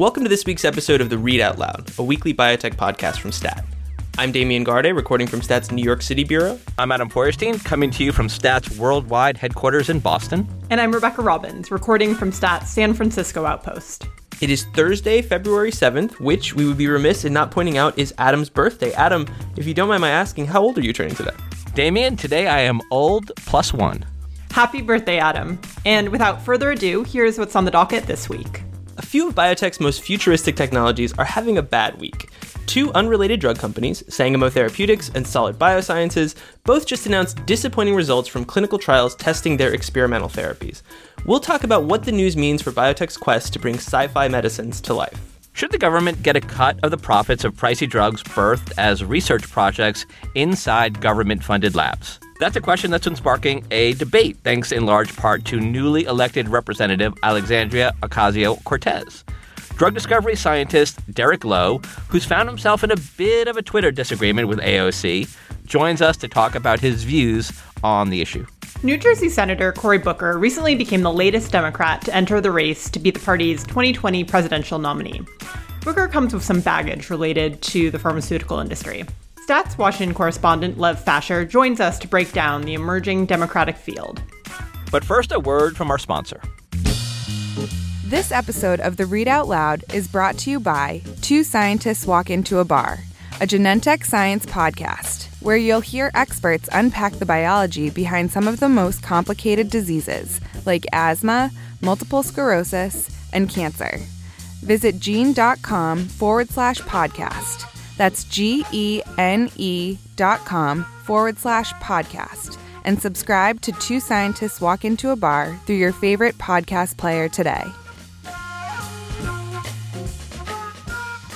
Welcome to this week's episode of the Read Out Loud, a weekly biotech podcast from STAT. I'm Damian Garde, recording from STAT's New York City bureau. I'm Adam Feuerstein, coming to you from STAT's worldwide headquarters in Boston. And I'm Rebecca Robbins, recording from STAT's San Francisco outpost. It is Thursday, February 7th, which we would be remiss in not pointing out is Adam's birthday. Adam, if you don't mind my asking, how old are you turning today? Damien, today I am old plus one. Happy birthday, Adam. And without further ado, here's what's on the docket this week. Few of biotech's most futuristic technologies are having a bad week. Two unrelated drug companies, Sangamo Therapeutics and Solid Biosciences, both just announced disappointing results from clinical trials testing their experimental therapies. We'll talk about what the news means for biotech's quest to bring sci fi medicines to life. Should the government get a cut of the profits of pricey drugs birthed as research projects inside government funded labs? That's a question that's been sparking a debate, thanks in large part to newly elected Representative Alexandria Ocasio Cortez. Drug discovery scientist Derek Lowe, who's found himself in a bit of a Twitter disagreement with AOC, joins us to talk about his views on the issue. New Jersey Senator Cory Booker recently became the latest Democrat to enter the race to be the party's 2020 presidential nominee. Booker comes with some baggage related to the pharmaceutical industry. Stats Washington correspondent Lev Facher joins us to break down the emerging Democratic field. But first, a word from our sponsor. This episode of the Read Out Loud is brought to you by Two Scientists Walk Into a Bar, a Genentech science podcast, where you'll hear experts unpack the biology behind some of the most complicated diseases, like asthma, multiple sclerosis, and cancer. Visit gene.com forward slash podcast that's G E N E dot com forward slash podcast. And subscribe to Two Scientists Walk Into a Bar through your favorite podcast player today.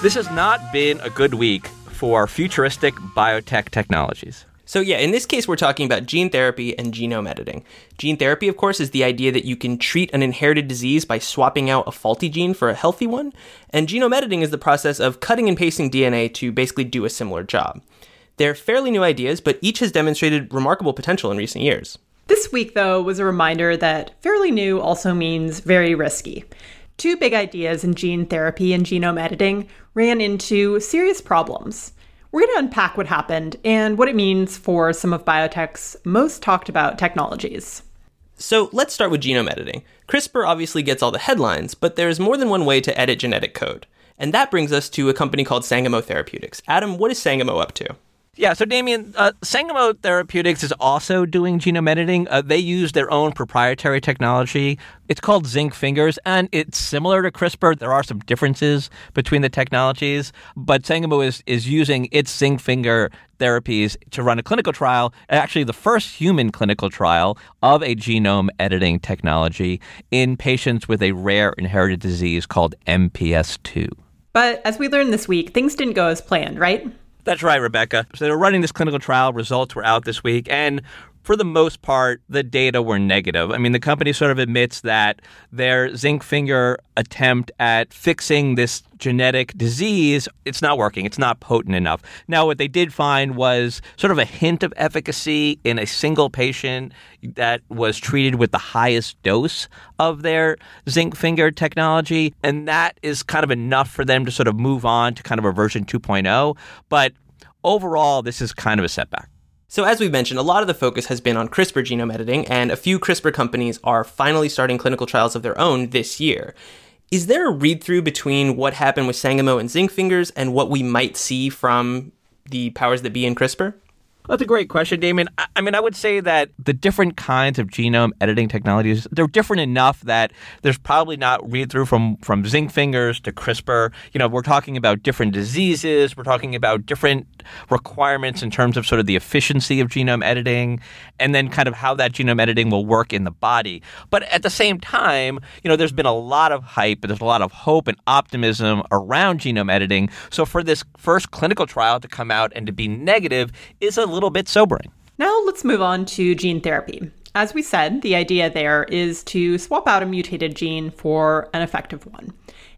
This has not been a good week for futuristic biotech technologies. So, yeah, in this case, we're talking about gene therapy and genome editing. Gene therapy, of course, is the idea that you can treat an inherited disease by swapping out a faulty gene for a healthy one. And genome editing is the process of cutting and pasting DNA to basically do a similar job. They're fairly new ideas, but each has demonstrated remarkable potential in recent years. This week, though, was a reminder that fairly new also means very risky. Two big ideas in gene therapy and genome editing ran into serious problems. We're going to unpack what happened and what it means for some of biotech's most talked about technologies. So let's start with genome editing. CRISPR obviously gets all the headlines, but there's more than one way to edit genetic code. And that brings us to a company called Sangamo Therapeutics. Adam, what is Sangamo up to? Yeah, so Damian, uh, Sangamo Therapeutics is also doing genome editing. Uh, they use their own proprietary technology. It's called zinc fingers, and it's similar to CRISPR. There are some differences between the technologies, but Sangamo is, is using its zinc finger therapies to run a clinical trial, actually the first human clinical trial of a genome editing technology in patients with a rare inherited disease called MPS 2. But as we learned this week, things didn't go as planned, right? That's right, Rebecca. So they're running this clinical trial. Results were out this week, and for the most part, the data were negative. I mean, the company sort of admits that their zinc finger attempt at fixing this genetic disease, it's not working. It's not potent enough. Now, what they did find was sort of a hint of efficacy in a single patient that was treated with the highest dose of their zinc finger technology. And that is kind of enough for them to sort of move on to kind of a version 2.0. But overall, this is kind of a setback. So, as we've mentioned, a lot of the focus has been on CRISPR genome editing, and a few CRISPR companies are finally starting clinical trials of their own this year. Is there a read through between what happened with Sangamo and Zinc Fingers and what we might see from the powers that be in CRISPR? That's a great question, Damian. I mean, I would say that the different kinds of genome editing technologies, they're different enough that there's probably not read through from, from zinc fingers to CRISPR. You know, we're talking about different diseases, we're talking about different requirements in terms of sort of the efficiency of genome editing, and then kind of how that genome editing will work in the body. But at the same time, you know, there's been a lot of hype, there's a lot of hope and optimism around genome editing. So for this first clinical trial to come out and to be negative is a little bit sobering. Now let's move on to gene therapy. As we said, the idea there is to swap out a mutated gene for an effective one.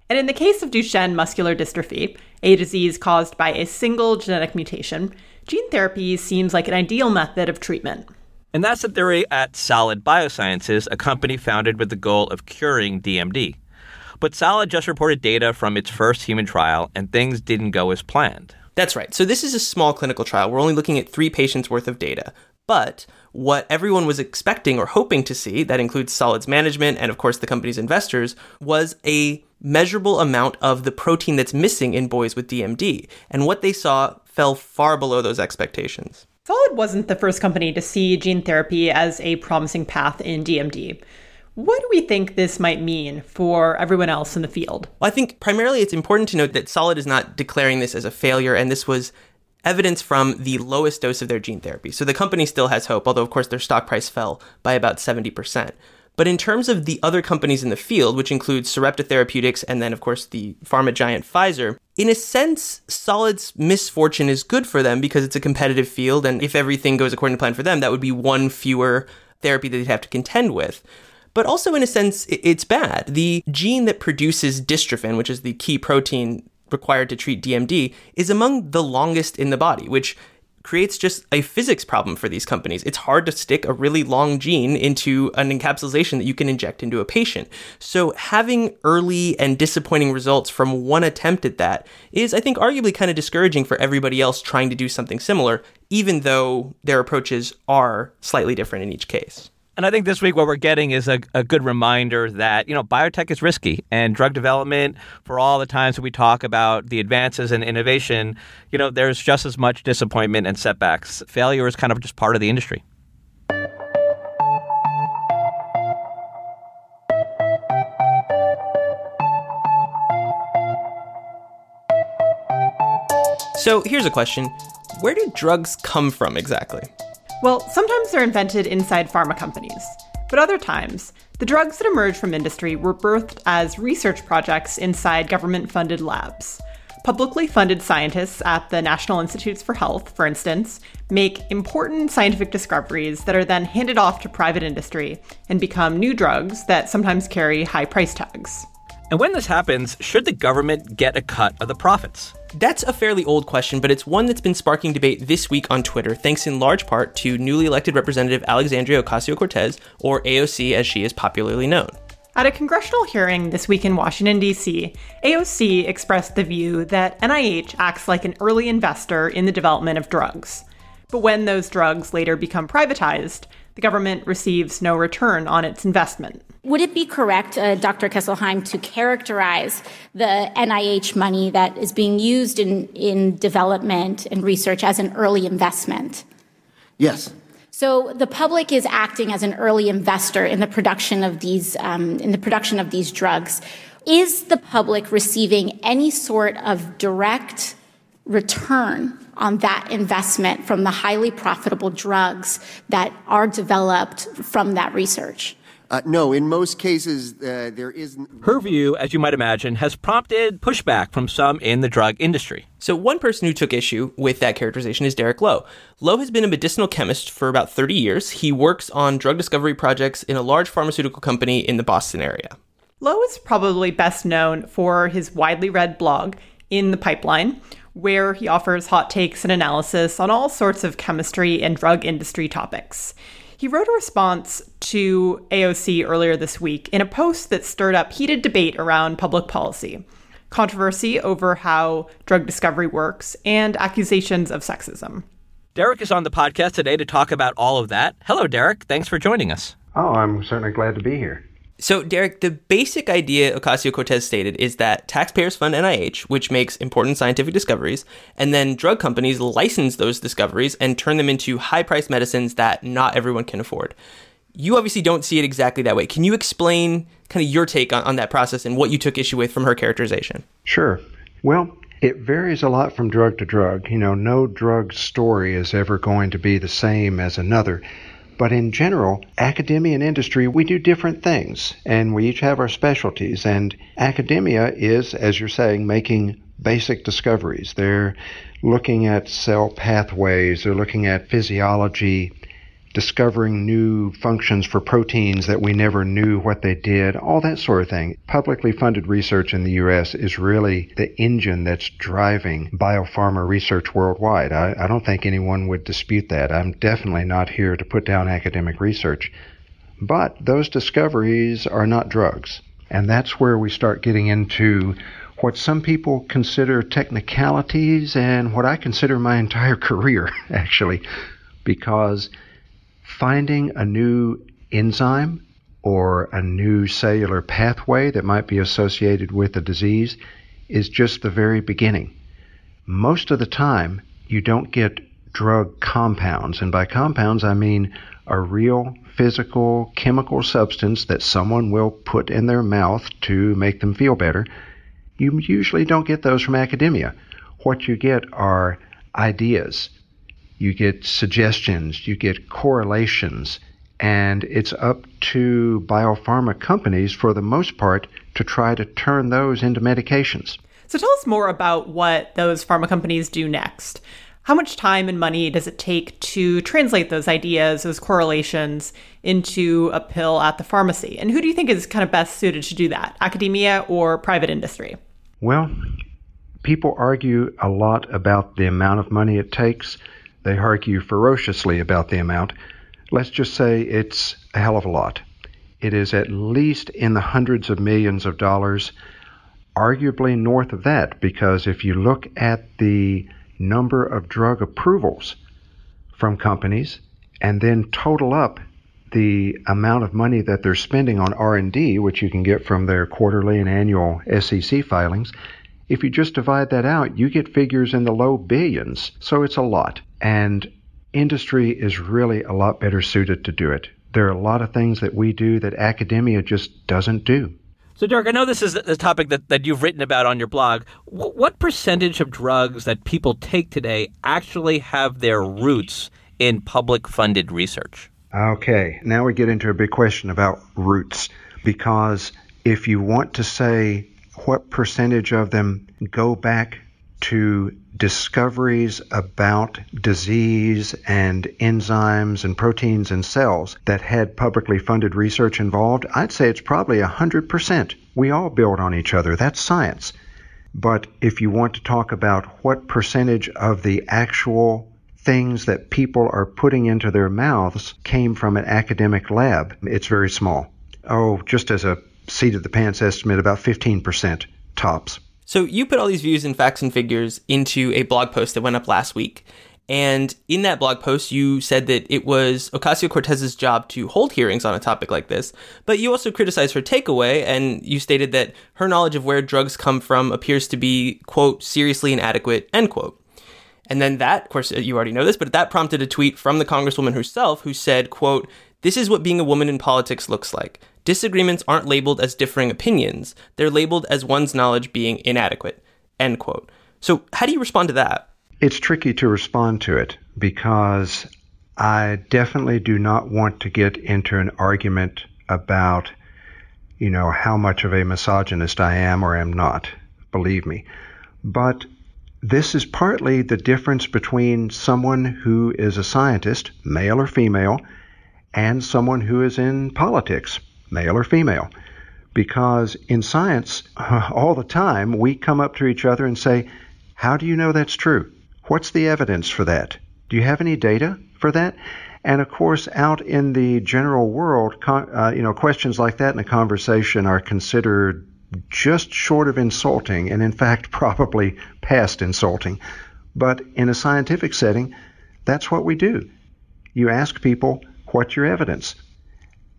And in the case of Duchenne muscular dystrophy, a disease caused by a single genetic mutation, gene therapy seems like an ideal method of treatment. And that's the theory at Solid Biosciences, a company founded with the goal of curing DMD. But Solid just reported data from its first human trial, and things didn't go as planned. That's right. So this is a small clinical trial. We're only looking at three patients worth of data. But what everyone was expecting or hoping to see, that includes Solid's management and, of course, the company's investors, was a measurable amount of the protein that's missing in boys with DMD. And what they saw fell far below those expectations. Solid wasn't the first company to see gene therapy as a promising path in DMD. What do we think this might mean for everyone else in the field? Well, I think primarily it's important to note that Solid is not declaring this as a failure, and this was evidence from the lowest dose of their gene therapy. So the company still has hope, although, of course, their stock price fell by about 70%. But in terms of the other companies in the field, which includes Sarepta Therapeutics and then, of course, the pharma giant Pfizer, in a sense, Solid's misfortune is good for them because it's a competitive field. And if everything goes according to plan for them, that would be one fewer therapy that they'd have to contend with. But also, in a sense, it's bad. The gene that produces dystrophin, which is the key protein required to treat DMD, is among the longest in the body, which creates just a physics problem for these companies. It's hard to stick a really long gene into an encapsulation that you can inject into a patient. So having early and disappointing results from one attempt at that is, I think, arguably kind of discouraging for everybody else trying to do something similar, even though their approaches are slightly different in each case. And I think this week what we're getting is a, a good reminder that, you know, biotech is risky and drug development, for all the times that we talk about the advances in innovation, you know, there's just as much disappointment and setbacks. Failure is kind of just part of the industry. So here's a question Where do drugs come from exactly? Well, sometimes they're invented inside pharma companies, but other times, the drugs that emerge from industry were birthed as research projects inside government funded labs. Publicly funded scientists at the National Institutes for Health, for instance, make important scientific discoveries that are then handed off to private industry and become new drugs that sometimes carry high price tags. And when this happens, should the government get a cut of the profits? That's a fairly old question, but it's one that's been sparking debate this week on Twitter, thanks in large part to newly elected Representative Alexandria Ocasio Cortez, or AOC as she is popularly known. At a congressional hearing this week in Washington, D.C., AOC expressed the view that NIH acts like an early investor in the development of drugs. But when those drugs later become privatized, the government receives no return on its investment. Would it be correct, uh, Dr. Kesselheim, to characterize the NIH money that is being used in, in development and research as an early investment? Yes. So the public is acting as an early investor in the production of these um, in the production of these drugs. Is the public receiving any sort of direct return on that investment from the highly profitable drugs that are developed from that research? Uh, no, in most cases, uh, there isn't. Her view, as you might imagine, has prompted pushback from some in the drug industry. So, one person who took issue with that characterization is Derek Lowe. Lowe has been a medicinal chemist for about 30 years. He works on drug discovery projects in a large pharmaceutical company in the Boston area. Lowe is probably best known for his widely read blog, In the Pipeline, where he offers hot takes and analysis on all sorts of chemistry and drug industry topics. He wrote a response to AOC earlier this week in a post that stirred up heated debate around public policy, controversy over how drug discovery works, and accusations of sexism. Derek is on the podcast today to talk about all of that. Hello, Derek. Thanks for joining us. Oh, I'm certainly glad to be here. So, Derek, the basic idea Ocasio Cortez stated is that taxpayers fund NIH, which makes important scientific discoveries, and then drug companies license those discoveries and turn them into high priced medicines that not everyone can afford. You obviously don't see it exactly that way. Can you explain kind of your take on, on that process and what you took issue with from her characterization? Sure. Well, it varies a lot from drug to drug. You know, no drug story is ever going to be the same as another. But in general, academia and industry, we do different things, and we each have our specialties. And academia is, as you're saying, making basic discoveries. They're looking at cell pathways, they're looking at physiology, discovering new functions for proteins that we never knew what they did, all that sort of thing. Publicly funded research in the U.S. is really the engine that's driving biopharma research worldwide. I, I don't think anyone would dispute that. I'm definitely not here to put down academic research. But those discoveries are not drugs. And that's where we start getting into what some people consider technicalities and what I consider my entire career, actually, because finding a new enzyme or a new cellular pathway that might be associated with a disease is just the very beginning. Most of the time, you don't get drug compounds, and by compounds, I mean a real physical chemical substance that someone will put in their mouth to make them feel better. You usually don't get those from academia. What you get are ideas, you get suggestions, you get correlations, and it's up to biopharma companies, for the most part, to try to turn those into medications. So tell us more about what those pharma companies do next. How much time and money does it take to translate those ideas, those correlations, into a pill at the pharmacy? And who do you think is kind of best suited to do that, academia or private industry? Well, people argue a lot about the amount of money it takes. They argue ferociously about the amount. Let's just say it's a hell of a lot. It is at least in the hundreds of millions of dollars, arguably north of that, because if you look at the number of drug approvals from companies and then total up the amount of money that they're spending on R&D, which you can get from their quarterly and annual SEC filings, if you just divide that out, you get figures in the low billions. So it's a lot. And industry is really a lot better suited to do it. There are a lot of things that we do that academia just doesn't do. So, Dirk, I know this is the topic that, that you've written about on your blog. what percentage of drugs that people take today actually have their roots in public funded research? Okay, now we get into a big question about roots. Because if you want to say what percentage of them go back to discoveries about disease and enzymes and proteins and cells that had publicly funded research involved, I'd say it's probably 100%. We all build on each other. That's science. But if you want to talk about what percentage of the actual things that people are putting into their mouths came from an academic lab, it's very small. Oh, just as a seat of the pants estimate, about 15% tops. So you put all these views and facts and figures into a blog post that went up last week. And in that blog post, you said that it was Ocasio Cortez's job to hold hearings on a topic like this. But you also criticized her takeaway, and you stated that her knowledge of where drugs come from appears to be, quote, seriously inadequate, end quote. And then that, of course, you already know this, but that prompted a tweet from the Congresswoman herself who said, quote, this is what being a woman in politics looks like. Disagreements aren't labeled as differing opinions, they're labeled as one's knowledge being inadequate. End quote. So, how do you respond to that? It's tricky to respond to it because I definitely do not want to get into an argument about, you know, how much of a misogynist I am or am not. Believe me. But this is partly the difference between someone who is a scientist, male or female, and someone who is in politics, male or female. Because in science, all the time, we come up to each other and say, How do you know that's true? What's the evidence for that? Do you have any data for that? And of course, out in the general world, uh, you know, questions like that in a conversation are considered just short of insulting, and in fact, probably past insulting. But in a scientific setting, that's what we do. You ask people, What's your evidence?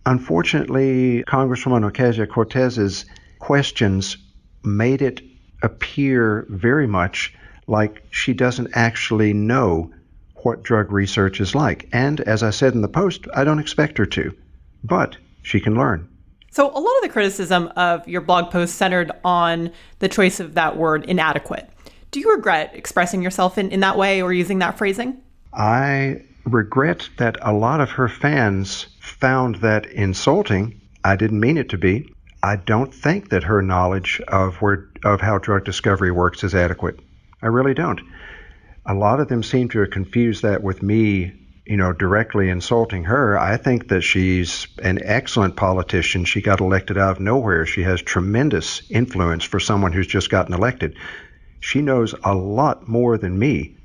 Unfortunately, Congresswoman Ocasio Cortez's questions made it appear very much like she doesn't actually know what drug research is like. And as I said in the post, I don't expect her to. But she can learn. So, a lot of the criticism of your blog post centered on the choice of that word inadequate. Do you regret expressing yourself in, in that way or using that phrasing? I regret that a lot of her fans found that insulting. I didn't mean it to be. I don't think that her knowledge of where of how drug discovery works is adequate. I really don't. A lot of them seem to have confused that with me, you know, directly insulting her. I think that she's an excellent politician. She got elected out of nowhere. She has tremendous influence for someone who's just gotten elected. She knows a lot more than me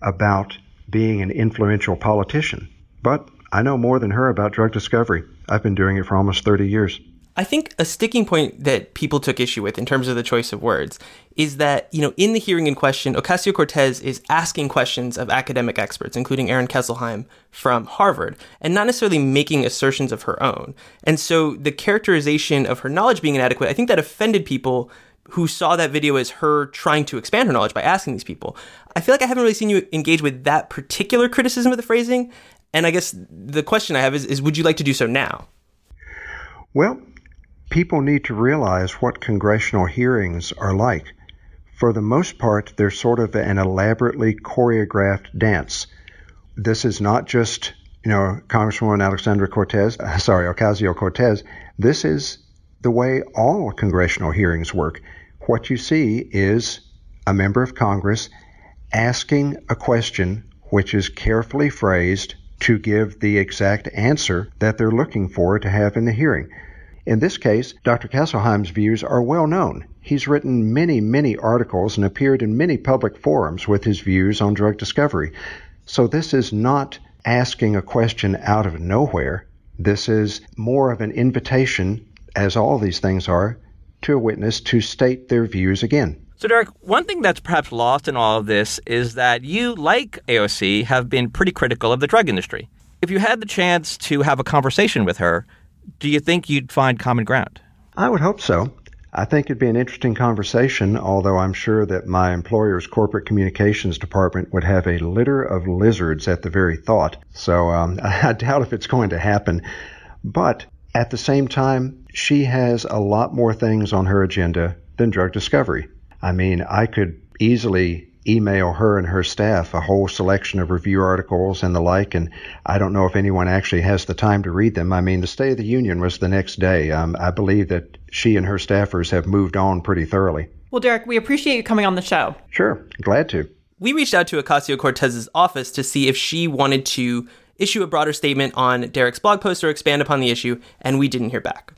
about being an influential politician. But I know more than her about drug discovery. I've been doing it for almost 30 years. I think a sticking point that people took issue with in terms of the choice of words is that, you know, in the hearing in question, Ocasio Cortez is asking questions of academic experts, including Aaron Kesselheim from Harvard, and not necessarily making assertions of her own. And so the characterization of her knowledge being inadequate, I think that offended people who saw that video as her trying to expand her knowledge by asking these people. I feel like I haven't really seen you engage with that particular criticism of the phrasing. And I guess the question I have is, is would you like to do so now? Well, people need to realize what congressional hearings are like. For the most part, they're sort of an elaborately choreographed dance. This is not just, you know, Congresswoman Alexandra Cortez, sorry, Ocasio Cortez. This is the way all congressional hearings work. What you see is a member of Congress asking a question which is carefully phrased to give the exact answer that they're looking for to have in the hearing. In this case, Dr. Kesselheim's views are well known. He's written many, many articles and appeared in many public forums with his views on drug discovery. So this is not asking a question out of nowhere. This is more of an invitation, as all these things are, to a witness to state their views again. So, Derek, one thing that's perhaps lost in all of this is that you, like AOC, have been pretty critical of the drug industry. If you had the chance to have a conversation with her, do you think you'd find common ground? I would hope so. I think it'd be an interesting conversation, although I'm sure that my employer's corporate communications department would have a litter of lizards at the very thought. So um, I doubt if it's going to happen. But at the same time, she has a lot more things on her agenda than drug discovery. I mean, I could easily email her and her staff a whole selection of review articles and the like, and I don't know if anyone actually has the time to read them. I mean, the State of the Union was the next day. Um, I believe that she and her staffers have moved on pretty thoroughly. Well, Derek, we appreciate you coming on the show. Sure, glad to. We reached out to Ocasio Cortez's office to see if she wanted to issue a broader statement on Derek's blog post or expand upon the issue, and we didn't hear back.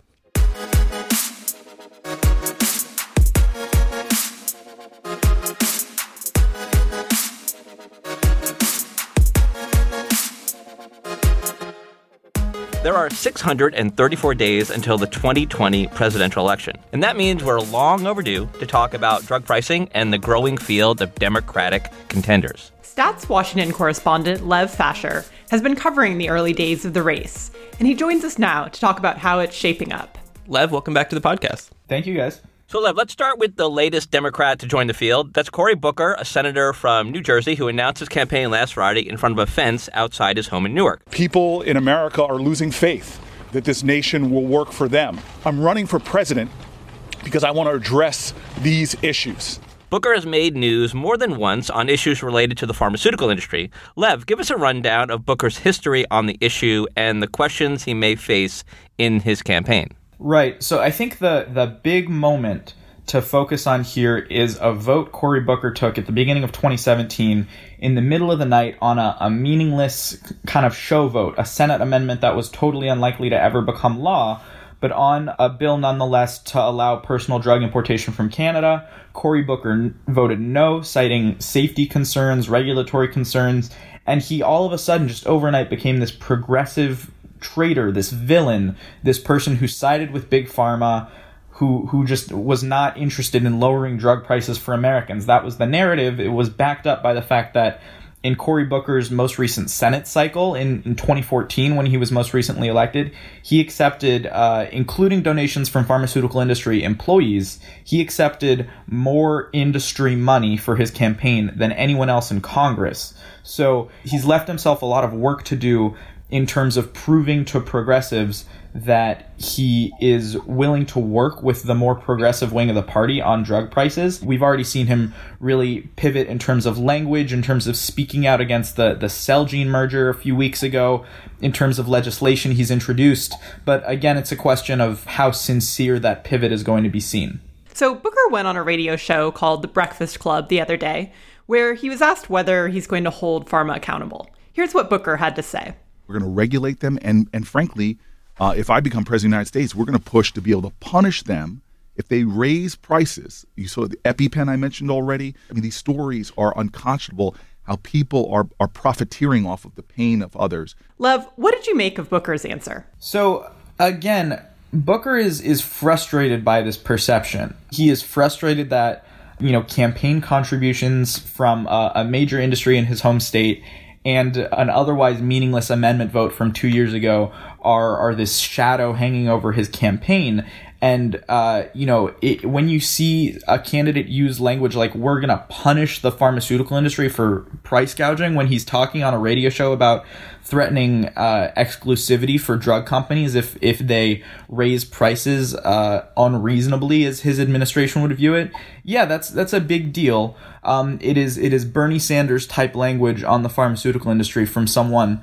There are 634 days until the 2020 presidential election, and that means we're long overdue to talk about drug pricing and the growing field of Democratic contenders. Stats Washington correspondent Lev Facher has been covering the early days of the race, and he joins us now to talk about how it's shaping up. Lev, welcome back to the podcast. Thank you, guys. So, Lev, let's start with the latest Democrat to join the field. That's Cory Booker, a senator from New Jersey who announced his campaign last Friday in front of a fence outside his home in Newark. People in America are losing faith that this nation will work for them. I'm running for president because I want to address these issues. Booker has made news more than once on issues related to the pharmaceutical industry. Lev, give us a rundown of Booker's history on the issue and the questions he may face in his campaign. Right. So I think the the big moment to focus on here is a vote Cory Booker took at the beginning of 2017 in the middle of the night on a, a, meaningless kind of show vote, a Senate amendment that was totally unlikely to ever become law, but on a bill nonetheless to allow personal drug importation from Canada. Cory Booker n- voted no, citing safety concerns, regulatory concerns, and he all of a sudden just overnight became this progressive traitor, this villain, this person who sided with big pharma, who who just was not interested in lowering drug prices for Americans. That was the narrative. It was backed up by the fact that in Cory Booker's most recent Senate cycle in, in 2014, when he was most recently elected, he accepted, uh, including donations from pharmaceutical industry employees, he accepted more industry money for his campaign than anyone else in Congress. So he's left himself a lot of work to do in terms of proving to progressives that he is willing to work with the more progressive wing of the party on drug prices. We've already seen him really pivot in terms of language, in terms of speaking out against the, the Celgene merger a few weeks ago, in terms of legislation he's introduced. But again, it's a question of how sincere that pivot is going to be seen. So Booker went on a radio show called The Breakfast Club the other day, where he was asked whether he's going to hold pharma accountable. Here's what Booker had to say. We're going to regulate them, and and frankly, uh, if I become president of the United States, we're going to push to be able to punish them if they raise prices. You saw the EpiPen I mentioned already. I mean, these stories are unconscionable. How people are are profiteering off of the pain of others. Lev, what did you make of Booker's answer? So again, Booker is is frustrated by this perception. He is frustrated that you know campaign contributions from a, a major industry in his home state and an otherwise meaningless amendment vote from two years ago are are this shadow hanging over his campaign. And uh, you know, it, when you see a candidate use language like "we're gonna punish the pharmaceutical industry for price gouging," when he's talking on a radio show about threatening uh, exclusivity for drug companies if if they raise prices uh, unreasonably, as his administration would view it, yeah, that's that's a big deal. Um, it is it is Bernie Sanders type language on the pharmaceutical industry from someone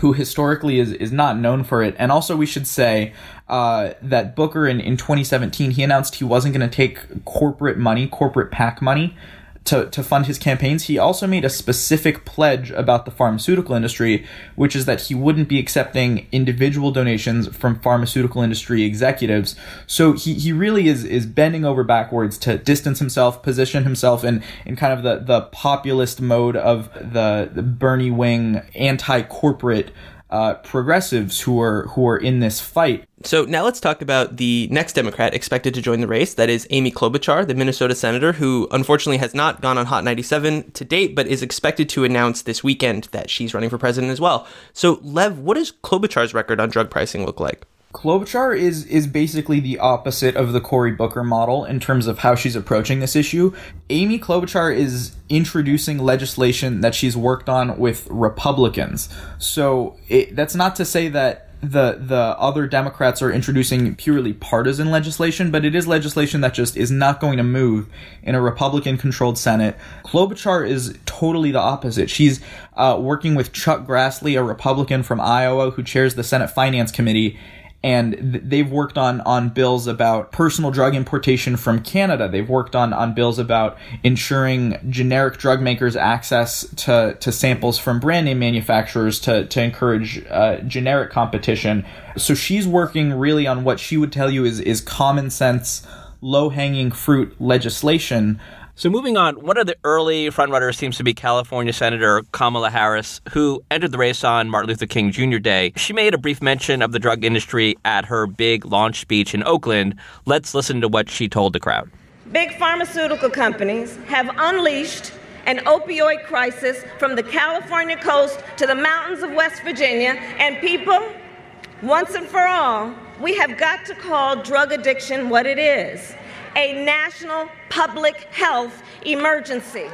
who historically is, is not known for it. And also, we should say uh, that Booker in, in 2017, he announced he wasn't going to take corporate money, corporate PAC money, to, to fund his campaigns. He also made a specific pledge about the pharmaceutical industry, which is that he wouldn't be accepting individual donations from pharmaceutical industry executives. So he, he really is, is bending over backwards to distance himself, position himself in, in kind of the, the populist mode of the, the Bernie wing anti corporate uh, progressives who are who are in this fight. So now let's talk about the next Democrat expected to join the race. That is Amy Klobuchar, the Minnesota senator, who unfortunately has not gone on Hot 97 to date, but is expected to announce this weekend that she's running for president as well. So, Lev, what does Klobuchar's record on drug pricing look like? Klobuchar is is basically the opposite of the Cory Booker model in terms of how she's approaching this issue. Amy Klobuchar is introducing legislation that she's worked on with Republicans. So it, that's not to say that the the other Democrats are introducing purely partisan legislation, but it is legislation that just is not going to move in a Republican controlled Senate. Klobuchar is totally the opposite. She's uh, working with Chuck Grassley, a Republican from Iowa who chairs the Senate Finance Committee, and th- they've worked on on bills about personal drug importation from Canada. They've worked on on bills about ensuring generic drug makers access to to samples from brand name manufacturers to to encourage uh, generic competition. So she's working really on what she would tell you is is common sense, low hanging fruit legislation so moving on, one of the early frontrunners seems to be California Senator Kamala Harris, who entered the race on Martin Luther King Jr. Day. She made a brief mention of the drug industry at her big launch speech in Oakland. Let's listen to what she told the crowd. Big pharmaceutical companies have unleashed an opioid crisis from the California coast to the mountains of West Virginia, and people, once and for all, we have got to call drug addiction what it is a national public health emergency.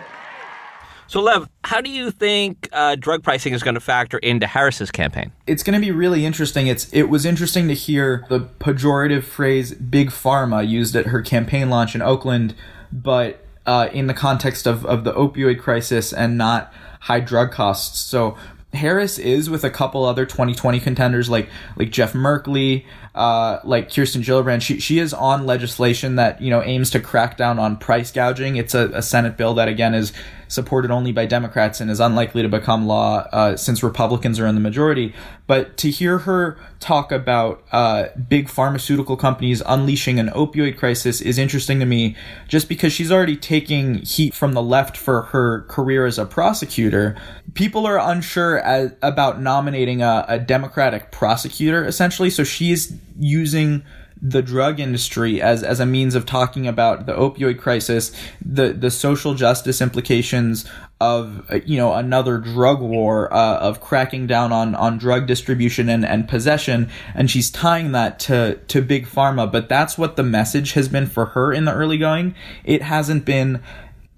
So, Lev, how do you think uh, drug pricing is going to factor into Harris's campaign? It's going to be really interesting. It's it was interesting to hear the pejorative phrase "big pharma" used at her campaign launch in Oakland, but uh, in the context of, of the opioid crisis and not high drug costs. So Harris is with a couple other 2020 contenders like like Jeff Merkley, uh, like Kirsten Gillibrand. She she is on legislation that you know aims to crack down on price gouging. It's a, a Senate bill that again is supported only by Democrats and is unlikely to become law uh, since Republicans are in the majority. But to hear her talk about uh, big pharmaceutical companies unleashing an opioid crisis is interesting to me just because she's already taking heat from the left for her career as a prosecutor. People are unsure as, about nominating a, a Democratic prosecutor, essentially. So she's using the drug industry as, as a means of talking about the opioid crisis, the, the social justice implications of you know another drug war uh, of cracking down on, on drug distribution and, and possession. And she's tying that to to big pharma. But that's what the message has been for her in the early going. It hasn't been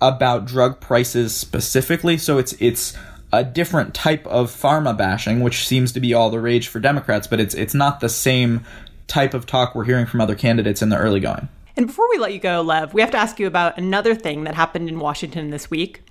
about drug prices specifically. So it's it's a different type of pharma bashing which seems to be all the rage for democrats but it's it's not the same type of talk we're hearing from other candidates in the early going. And before we let you go, Lev, we have to ask you about another thing that happened in Washington this week.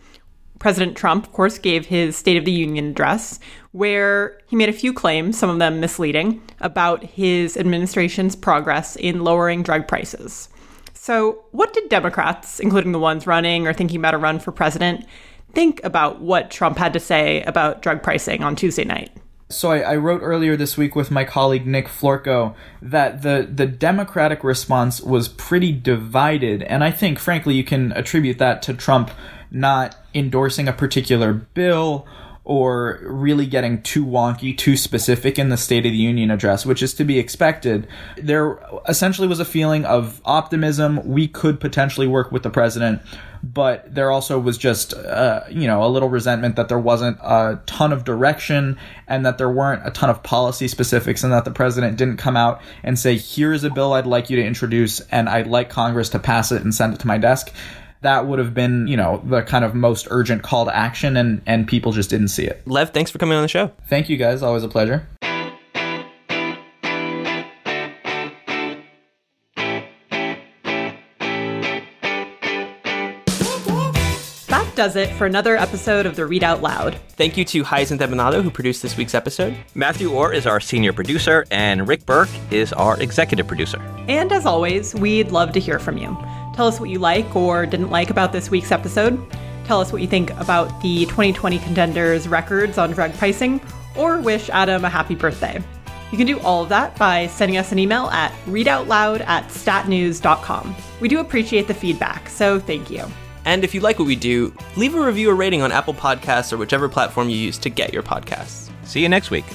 President Trump, of course, gave his State of the Union address where he made a few claims, some of them misleading, about his administration's progress in lowering drug prices. So, what did Democrats, including the ones running or thinking about a run for president, think about what Trump had to say about drug pricing on Tuesday night? So I, I, wrote earlier this week with my colleague Nick Florko that the the Democratic response was pretty divided, and I think, frankly, you can attribute that to Trump not endorsing a particular bill or really getting too wonky, too specific in the State of the Union address, which is to be expected. There essentially was a feeling of optimism. We could potentially work with the president, but there also was just, uh, you know, a little resentment that there wasn't a ton of direction and that there weren't a ton of policy specifics and that the president didn't come out and say, here's a bill I'd like you to introduce and I'd like Congress to pass it and send it to my desk that would have been, you know, the kind of most urgent call to action, and, and people just didn't see it. Lev, thanks for coming on the show. Thank you guys. Always a pleasure. That does it for another episode of the Read Out Loud. Thank you to Hyacinth Empinado, who produced this week's episode. Matthew Orr is our senior producer, and Rick Berke is our executive producer. And as always, we'd love to hear from you. Tell us what you like or didn't like about this week's episode. Tell us what you think about the 2020 contenders' records on drug pricing, or wish Adam a happy birthday. You can do all of that by sending us an email at readoutloud at statnews.com. We do appreciate the feedback, so thank you. And if you like what we do, leave a review or rating on Apple Podcasts or whichever platform you use to get your podcasts. See you next week.